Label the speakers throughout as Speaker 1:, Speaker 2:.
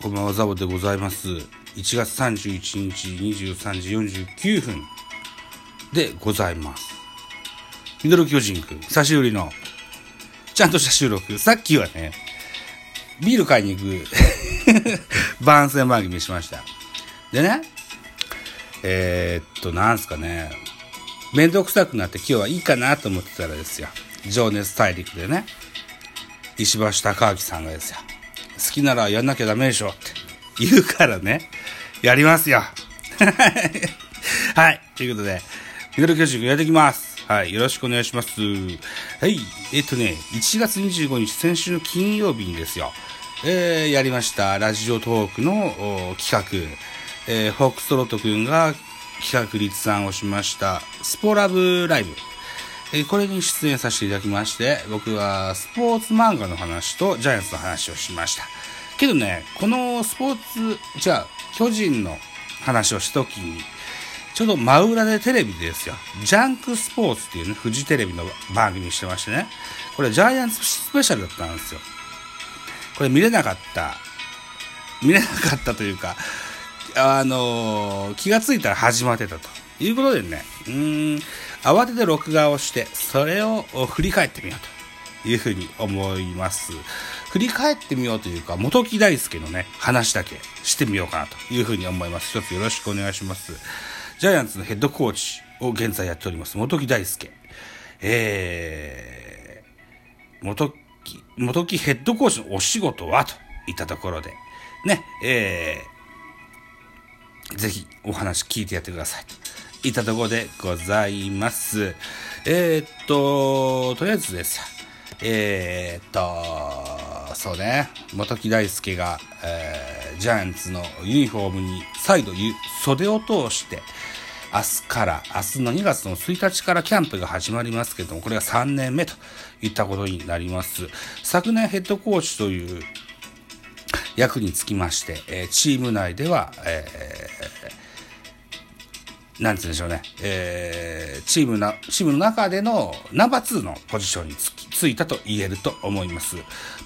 Speaker 1: こんばんは、ザボでございます。1月31日23時49分でございます。ミドル巨人くん、久しぶりの、ちゃんとした収録。さっきはね、ビール買いに行く 番宣番組しました。でね、えー、っと、なんすかね、面倒くさくなって今日はいいかなと思ってたらですよ。情熱大陸でね、石橋貴明さんがですよ。好きならやんなきゃダメでしょって言うからね、やりますよ。はい。ということで、ミドル巨人やっていきます。はい。よろしくお願いします。はい。えっとね、1月25日、先週の金曜日にですよ、えー、やりました、ラジオトークの企画、えー、フォックストロット君が企画立案をしました、スポラブライブ。えこれに出演させていただきまして、僕はスポーツ漫画の話とジャイアンツの話をしました。けどね、このスポーツ、じゃあ、巨人の話をした時に、ちょうど真裏でテレビですよ、ジャンクスポーツっていうね、フジテレビの番組にしてましてね、これジャイアンツスペシャルだったんですよ。これ見れなかった、見れなかったというか、あのー気がついたら始まってたということでね、うーん、慌てて録画をして、それを振り返ってみようというふうに思います。振り返ってみようというか、元木大輔のね、話だけしてみようかなというふうに思います。一つよろしくお願いします。ジャイアンツのヘッドコーチを現在やっております、元木大輔。えー、元木、元木ヘッドコーチのお仕事はといったところで、ね、えー、ぜひお話聞いてやってくださいいたところでございます。えー、っと、とりあえずです。えー、っと、そうね、元木大輔が、えージャイアンツのユニフォームに再度袖を通して、明日から、明日の2月の1日からキャンプが始まりますけども、これが3年目といったことになります。昨年ヘッドコーチという役につきまして、えチーム内では、えーなんて言うんでしょうね、えーチームな、チームの中でのナンバー2のポジションにつき、ついたと言えると思います。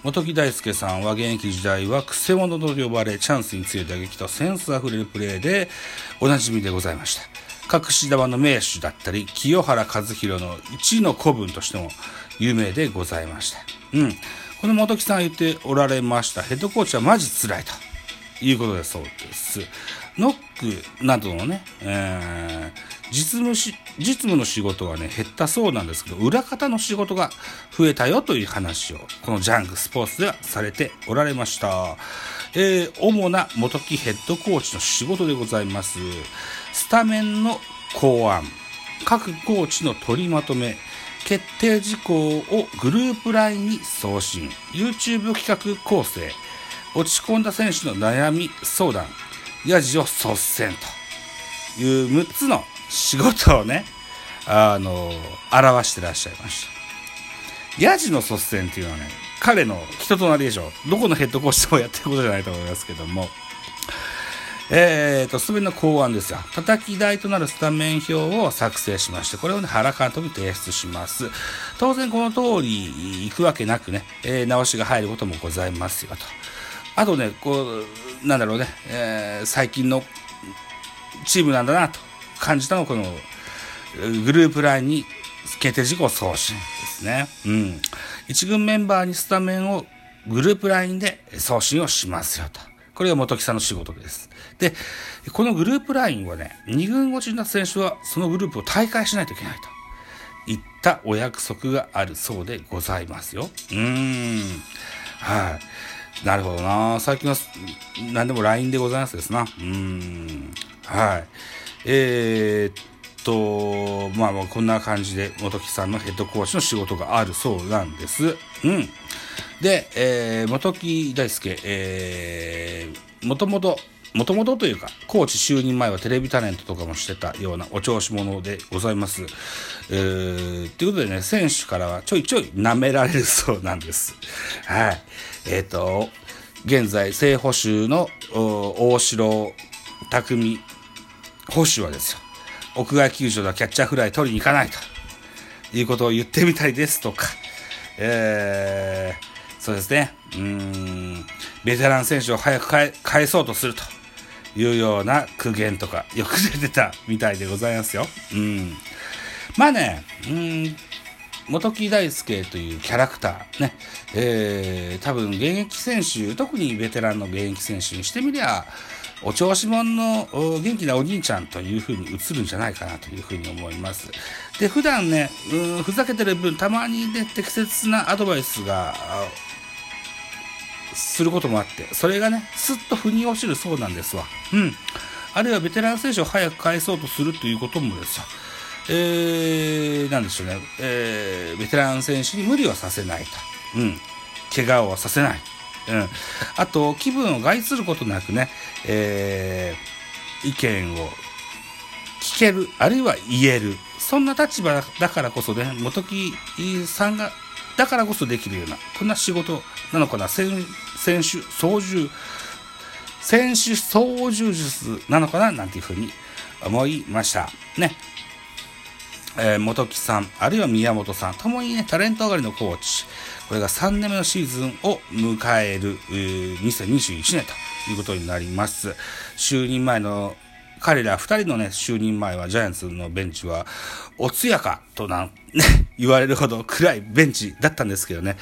Speaker 1: 元木大輔さんは現役時代はクセモノと呼ばれ、チャンスに強い打撃とセンスあふれるプレーでおなじみでございました。隠し玉の名手だったり、清原和博の一の子分としても有名でございました。うん。この元木さんが言っておられました、ヘッドコーチはマジ辛いと。いうことだそうです。ノックなどのね、えー実務し、実務の仕事はね、減ったそうなんですけど、裏方の仕事が増えたよという話を、このジャンクスポーツではされておられました。えー主な元木ヘッドコーチの仕事でございます。スタメンの考案、各コーチの取りまとめ、決定事項をグループ LINE に送信、YouTube 企画構成、落ち込んだ選手の悩み相談、ヤジを率先という6つの仕事をね、あの、表してらっしゃいました。ヤジの率先っていうのはね、彼の人となりでしょう。どこのヘッドコーチでもやってることじゃないと思いますけども、えーと、スタメンの考案ですよ。叩き台となるスタメン表を作成しまして、これをね、原監督に提出します。当然この通り行くわけなくね、えー直しが入ることもございますよと。あとね、こう、なんだろうね、えー最近のチームなんだなと感じたのこのグループラインに決定事項送信ですね。うん。一軍メンバーにスタメンをグループラインで送信をしますよと。これが元木さんの仕事です。で、このグループラインはね、二軍落ちになった選手はそのグループを大会しないといけないといったお約束があるそうでございますよ。うーん。はい。なるほどな。最近は何でも LINE でございますですな。うん。はい。えーっと、まあまあこんな感じで元木さんのヘッドコーチの仕事があるそうなんです。うん。で、えー、元木大輔、えー、もともと、もともとというか、コーチ就任前はテレビタレントとかもしてたようなお調子者でございます。えー、ということでね、選手からはちょいちょい舐められるそうなんです。はい。えっ、と、現在、正捕手の大城匠捕手はですよ、屋外球場ではキャッチャーフライ取りに行かないということを言ってみたいですとか、えー、そうですね、うーん、ベテラン選手を早く返そうとするというような苦言とかよく出てたみたいでございますよ。うん。まあね、うん、元木大輔というキャラクターね、えー、多分現役選手、特にベテランの現役選手にしてみりゃ、お調子者の元気なお兄ちゃんという風に映るんじゃないかなという風に思います。で、普段ね、うんふざけてる分、たまにね、適切なアドバイスが、することもあって、それがね、すっと腑に落ちるそうなんですわ。うん。あるいはベテラン選手を早く返そうとするということもですよ。えー、なんでしょうね、えー、ベテラン選手に無理はさせないと。うん。怪我をさせない。うん。あと、気分を害することなくね、えー、意見を聞ける、あるいは言える。そんな立場だからこそね、元木さんが、だからこそできるような、こんな仕事なのかな、選選手操縦、選手操縦術なのかな、なんていうふうに思いました。ね。えー、元木さん、あるいは宮本さん、ともにね、タレント上がりのコーチ。これが3年目のシーズンを迎える、えー、2021年ということになります。就任前の彼ら2人のね、就任前はジャイアンツのベンチは、おつやかとな、ね、言われるほど暗いベンチだったんですけどね、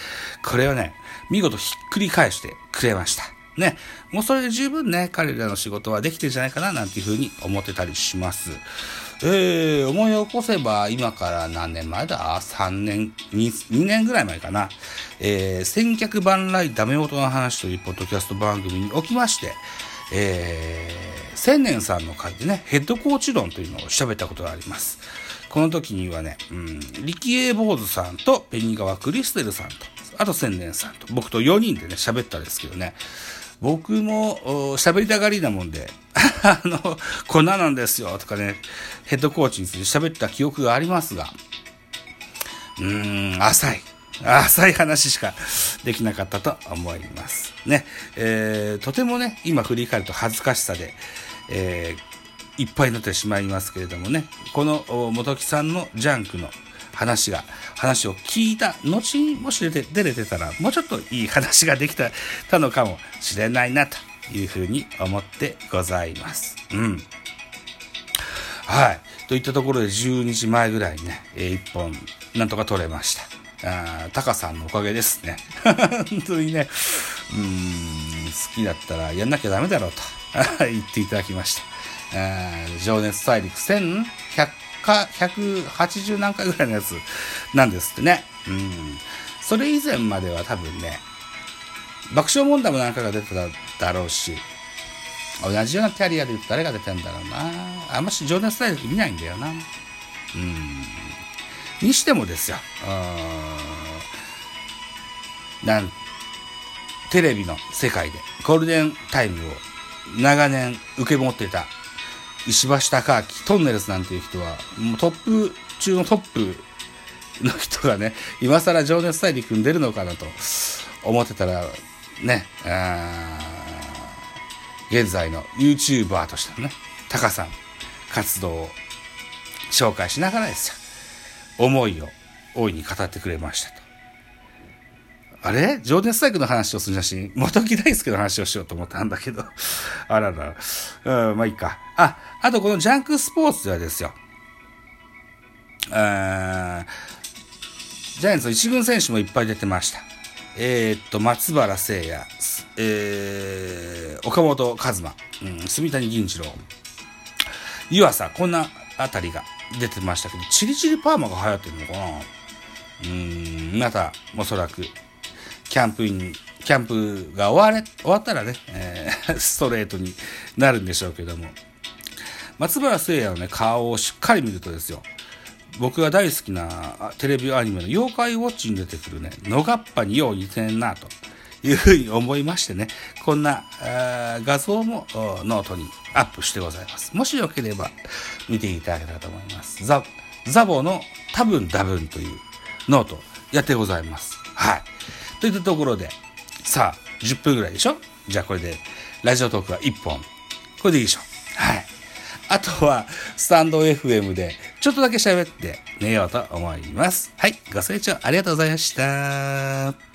Speaker 1: これをね、見事ひっくり返してくれました。ね、もうそれで十分ね、彼らの仕事はできてるんじゃないかな、なんていうふうに思ってたりします。えー、思い起こせば、今から何年前だ ?3 年？2、2年ぐらい前かな。えー、千客万来ダメ元の話というポッドキャスト番組におきまして、えー、千年さんの会でね、ヘッドコーチ論というのを喋ったことがあります。この時にはね、うん、力英坊主さんとペニ川クリステルさんと、あと千年さんと、僕と4人でね、喋ったんですけどね、僕も喋りたがりなもんで、あの、こんななんですよとかね、ヘッドコーチについて喋った記憶がありますが、うーん、浅い。浅い話しかできなかったと思います。ね。えー、とてもね、今振り返ると恥ずかしさで、えー、いっぱいになってしまいますけれどもね、この元木さんのジャンクの話が、話を聞いた後にもし出て出れてたら、もうちょっといい話ができたたのかもしれないな、というふうに思ってございます。うん。はい。といったところで12時前ぐらいにね、え、1本、なんとか取れました。あタカさんのおかげですね。本当にね、うん、好きだったらやんなきゃダメだろうと 言っていただきました。あ情熱大陸1100か、180何回ぐらいのやつなんですってね。うん。それ以前までは多分ね、爆笑問題も何回か出てただろうし、同じようなキャリアで誰が出てんだろうな。あんまし情熱大陸見ないんだよな。うん。にしてもですよ。なんテレビの世界でゴールデンタイムを長年受け持っていた石橋貴明、トンネルズなんていう人は、もうトップ中のトップの人がね、今更情熱大陸に出るのかなと思ってたら、ね、現在の YouTuber としてのね、タカさん活動を紹介しながらですよ。思いを大いに語ってくれましたと。あれ？情熱細工の話をする写真、元木大輔の話をしようと思ったんだけど。あらら。うん、まあいいか。あ、あとこのジャンクスポーツではですよ。あジャイアンツの一軍選手もいっぱい出てました。えー、っと、松原聖也、えー、岡本和真、うん、住谷銀次郎、湯浅、こんなあたりが出てましたけど、チリチリパーマが流行ってるのかな。うん、また、おそらく、キャンプイン、キャンプが終われ、終わったらね、えー、ストレートになるんでしょうけども。松原聖也のね、顔をしっかり見るとですよ、僕が大好きなテレビアニメの妖怪ウォッチに出てくるね、野がっぱによう似てんな、と。いうふうに思いましてね、こんな画像もノートにアップしてございます。もしよければ見ていただけたらと思います。ザ、ザボの多分多分というノートやってございます。はい。といったところで、さあ、10分ぐらいでしょ？じゃあこれで、ラジオトークは1本。これでいいでしょ？はい。あとは、スタンド FM で、ちょっとだけ喋って寝ようと思います。はい。ご清聴ありがとうございました。